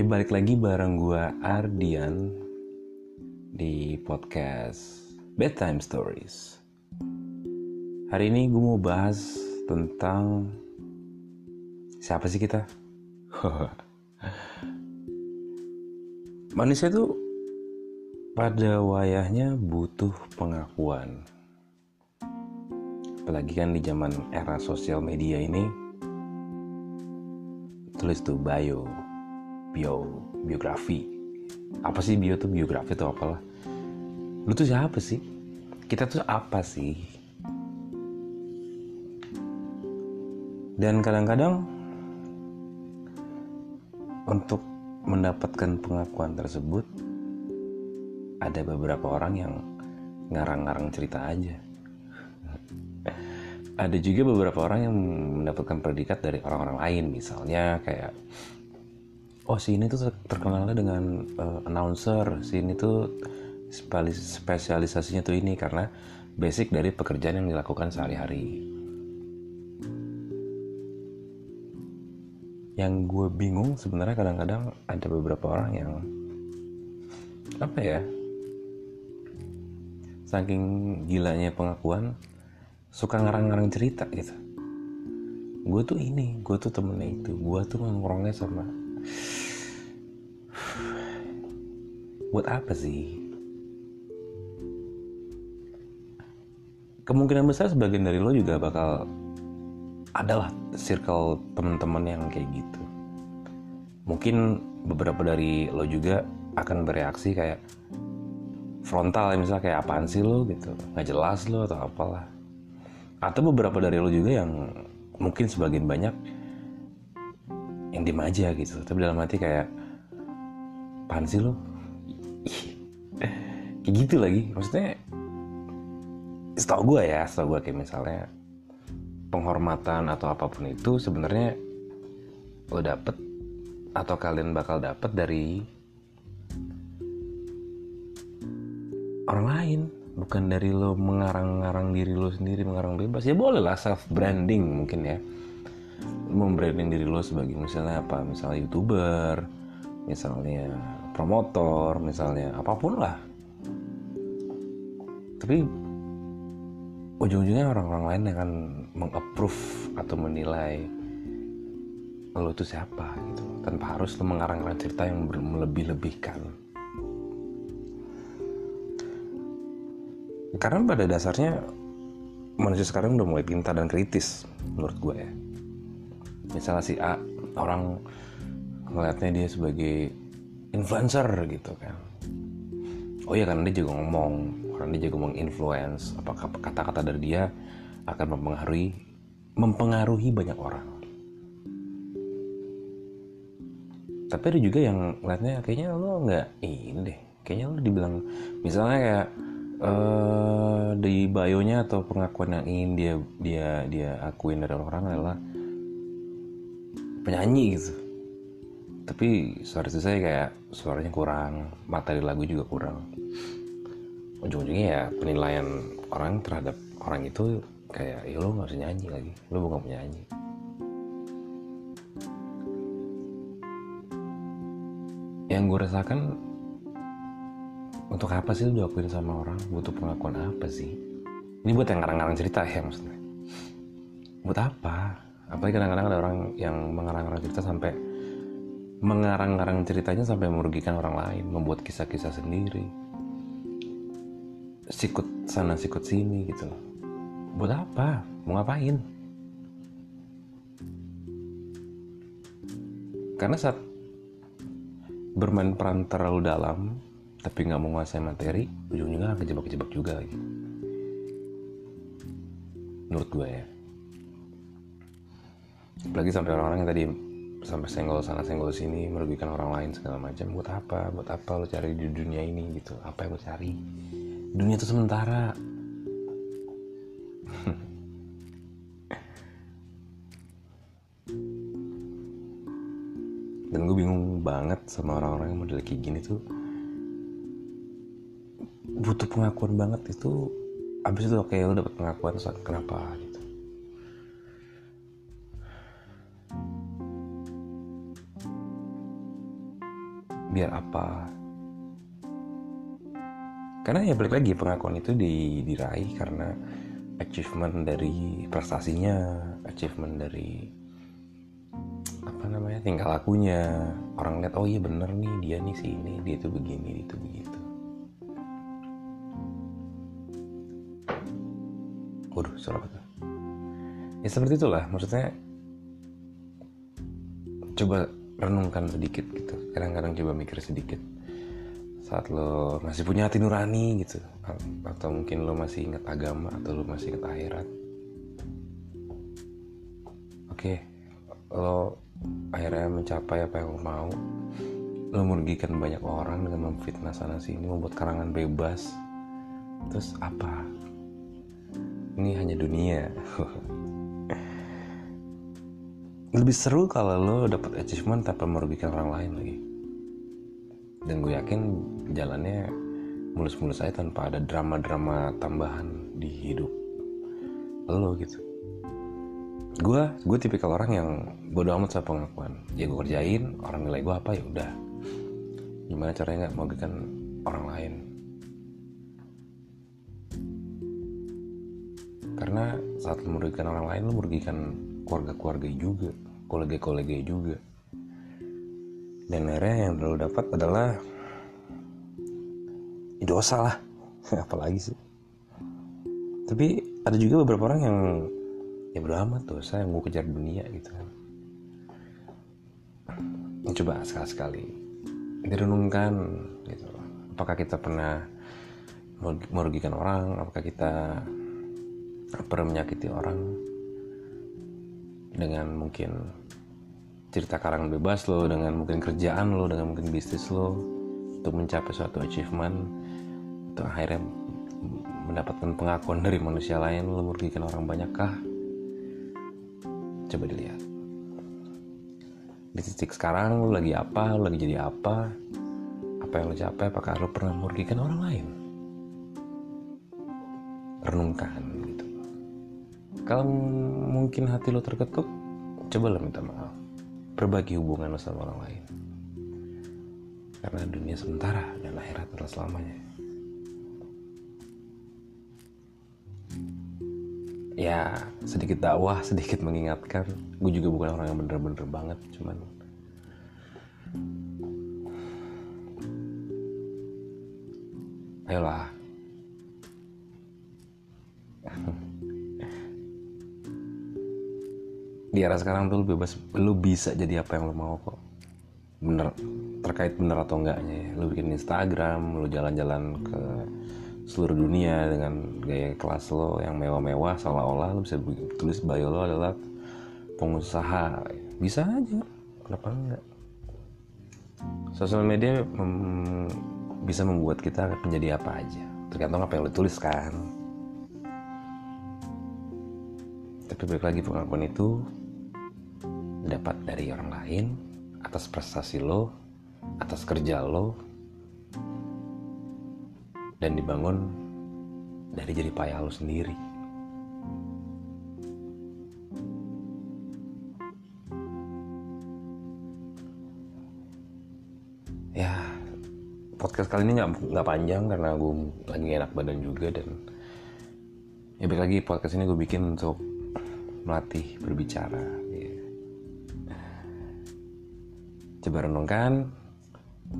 Ya balik lagi bareng gua Ardian di podcast Bedtime Stories. Hari ini gue mau bahas tentang siapa sih kita? Manusia itu pada wayahnya butuh pengakuan. Apalagi kan di zaman era sosial media ini tulis tuh bio bio biografi. Apa sih bio tuh biografi atau apalah? Lu tuh siapa sih? Kita tuh apa sih? Dan kadang-kadang untuk mendapatkan pengakuan tersebut ada beberapa orang yang ngarang-ngarang cerita aja. Ada juga beberapa orang yang mendapatkan predikat dari orang-orang lain misalnya kayak oh si ini tuh terkenalnya dengan uh, announcer. Si ini tuh spesialisasinya tuh ini karena basic dari pekerjaan yang dilakukan sehari-hari. Yang gue bingung sebenarnya kadang-kadang ada beberapa orang yang apa ya saking gilanya pengakuan suka ngarang-ngarang cerita gitu. Gue tuh ini gue tuh temennya itu. Gue tuh nongkrongnya sama buat apa sih? Kemungkinan besar sebagian dari lo juga bakal adalah circle teman-teman yang kayak gitu. Mungkin beberapa dari lo juga akan bereaksi kayak frontal ya misalnya kayak apaan sih lo gitu? Nggak jelas lo atau apalah. Atau beberapa dari lo juga yang mungkin sebagian banyak yang diem aja gitu. Tapi dalam hati kayak apaan sih lo kayak gitu lagi. Maksudnya setahu gue ya setahu gue kayak misalnya penghormatan atau apa pun itu sebenarnya lo dapet atau kalian bakal dapet dari orang lain. Bukan dari lo mengarang-ngarang diri lo sendiri mengarang bebas. Ya boleh lah self branding mungkin ya membranding diri lo sebagai misalnya apa? Misalnya youtuber misalnya promotor misalnya apa pun lah. Tapi ujung-ujungnya orang-orang lain yang akan mengapprove atau menilai lo itu siapa gitu. Tanpa harus lo mengarang-arang cerita yang melebih-lebihkan. Karena pada dasarnya manusia sekarang udah mulai pintar dan kritis menurut gue ya misalnya si A orang ngeliatnya dia sebagai influencer gitu kan. Oh ya karena dia juga ngomong karena dia juga menginfluence apakah kata-kata dari dia akan mempengaruhi mempengaruhi banyak orang. Tapi ada juga yang ngeliatnya kayaknya lo nggak ini deh kayaknya lo dibilang misalnya kayak uh, di bio-nya atau pengakuan yang ingin dia dia dia akuin dari orang-orang adalah penyanyi gitu. Tapi suara saya kayak suaranya kurang materi lagu juga kurang. Ujung-ujungnya ya penilaian orang terhadap orang itu kayak ya lo nggak bisa nyanyi lagi lo bukan penyanyi. Yang gue rasakan untuk apa sih lu diakuin sama orang? Butuh pengakuan apa sih? Ini buat yang ngarang-ngarang cerita ya maksudnya. Buat apa apalagi kadang-kadang ada orang yang mengarang-ngarang cerita sampai mengarang-ngarang ceritanya sampai merugikan orang lain membuat kisah-kisah sendiri. Sikut sana sikut sini gitu buat apa? Mau ngapain? Karena saat bermain peran terlalu dalam tapi nggak menguasai materi ujung-ujungnya kejebak-kejebak juga gitu. menurut gue ya apalagi sampai orang-orang yang tadi sampai senggol sana senggol sini merugikan orang lain segala macam. Buat apa? Buat apa lo cari di dunia ini gitu? Apa yang lo cari? Dunia itu sementara. Dan gue bingung banget sama orang-orang yang model kayak gini tuh. Butuh pengakuan banget itu. Abis itu oke lo dapet pengakuan saat kenapa? gitu biar apa? Karena ya balik lagi pengakuan itu di, diraih karena achievement dari prestasinya achievement dari apa namanya tingkah lakunya. Orang lihat oh iya bener nih dia nih si ini dia itu begini dia itu begitu. Waduh suara apa ya seperti itulah. Maksudnya coba renungkan sedikit gitu kadang-kadang coba mikir sedikit. Saat lo masih punya hati nurani gitu atau mungkin lo masih ingat agama atau lo masih ingat akhirat. Oke lo akhirnya mencapai apa yang lo mau. Lo merugikan banyak orang dengan memfitnah sana sini membuat karangan bebas. Terus apa? Ini hanya dunia. Lebih seru kalau lo dapat achievement tanpa merugikan orang lain lagi dan gue yakin jalannya mulus-mulus aja tanpa ada drama-drama tambahan di hidup lo gitu. Gue gue tipikal orang yang bodo amat sama pengakuan. Ya gue kerjain orang nilai gue apa ya udah. Gimana caranya nggak merugikan orang lain? Karena saat merugikan orang lain lo merugikan keluarga-keluarga juga kolega-kolega juga dan akhirnya yang lo dapat adalah ya dosa lah apalagi sih? Tapi ada juga beberapa orang yang ya beramat amat dosa yang mau kejar dunia gitu kan. Coba sekali-sekali direnungkan gitu. Apakah kita pernah merugikan orang? Apakah kita pernah menyakiti orang? Dengan mungkin cerita karangan bebas lo dengan mungkin kerjaan lo dengan mungkin bisnis lo untuk mencapai suatu achievement untuk akhirnya mendapatkan pengakuan dari manusia lain lo merugikan orang banyakkah? Coba dilihat. Di titik sekarang lo lagi apa lo lagi jadi apa apa yang lo capai apakah lo pernah merugikan orang lain? Renungkan gitu. Kalau mungkin hati lo terketuk coba lo minta maaf perbaiki hubungan sama orang lain. Karena dunia sementara dan akhirat adalah selamanya. Ya sedikit dakwah sedikit mengingatkan. Gue juga bukan orang yang bener-bener banget cuman ayolah di era sekarang tuh lu bebas lu bisa jadi apa yang lu mau kok. Bener terkait bener atau enggaknya ya. lu bikin Instagram lu jalan-jalan ke seluruh dunia dengan gaya kelas lo yang mewah-mewah seolah-olah lu bisa tulis bio lo adalah pengusaha. Bisa aja kenapa enggak? Sosial media mem bisa membuat kita menjadi apa aja. Tergantung apa yang lo tulis kan. Tapi balik lagi pengakuan itu dapat dari orang lain atas prestasi lo, atas kerja lo, dan dibangun dari jadi payah lo sendiri. Ya, podcast kali ini nggak panjang karena gue lagi enak badan juga dan ya lagi podcast ini gue bikin untuk melatih berbicara coba renungkan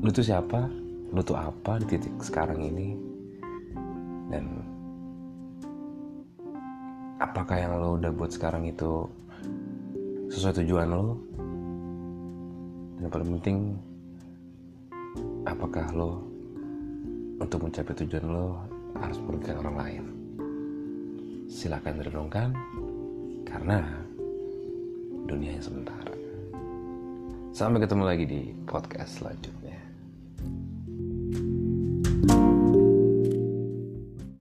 lu tuh siapa? Lu tuh apa di titik sekarang ini? Dan apakah yang lo udah buat sekarang itu sesuai tujuan lo dan yang paling penting apakah lo untuk mencapai tujuan lo harus merugikan orang lain? Silakan direnungkan karena dunia yang sementara Sampai ketemu lagi di podcast selanjutnya.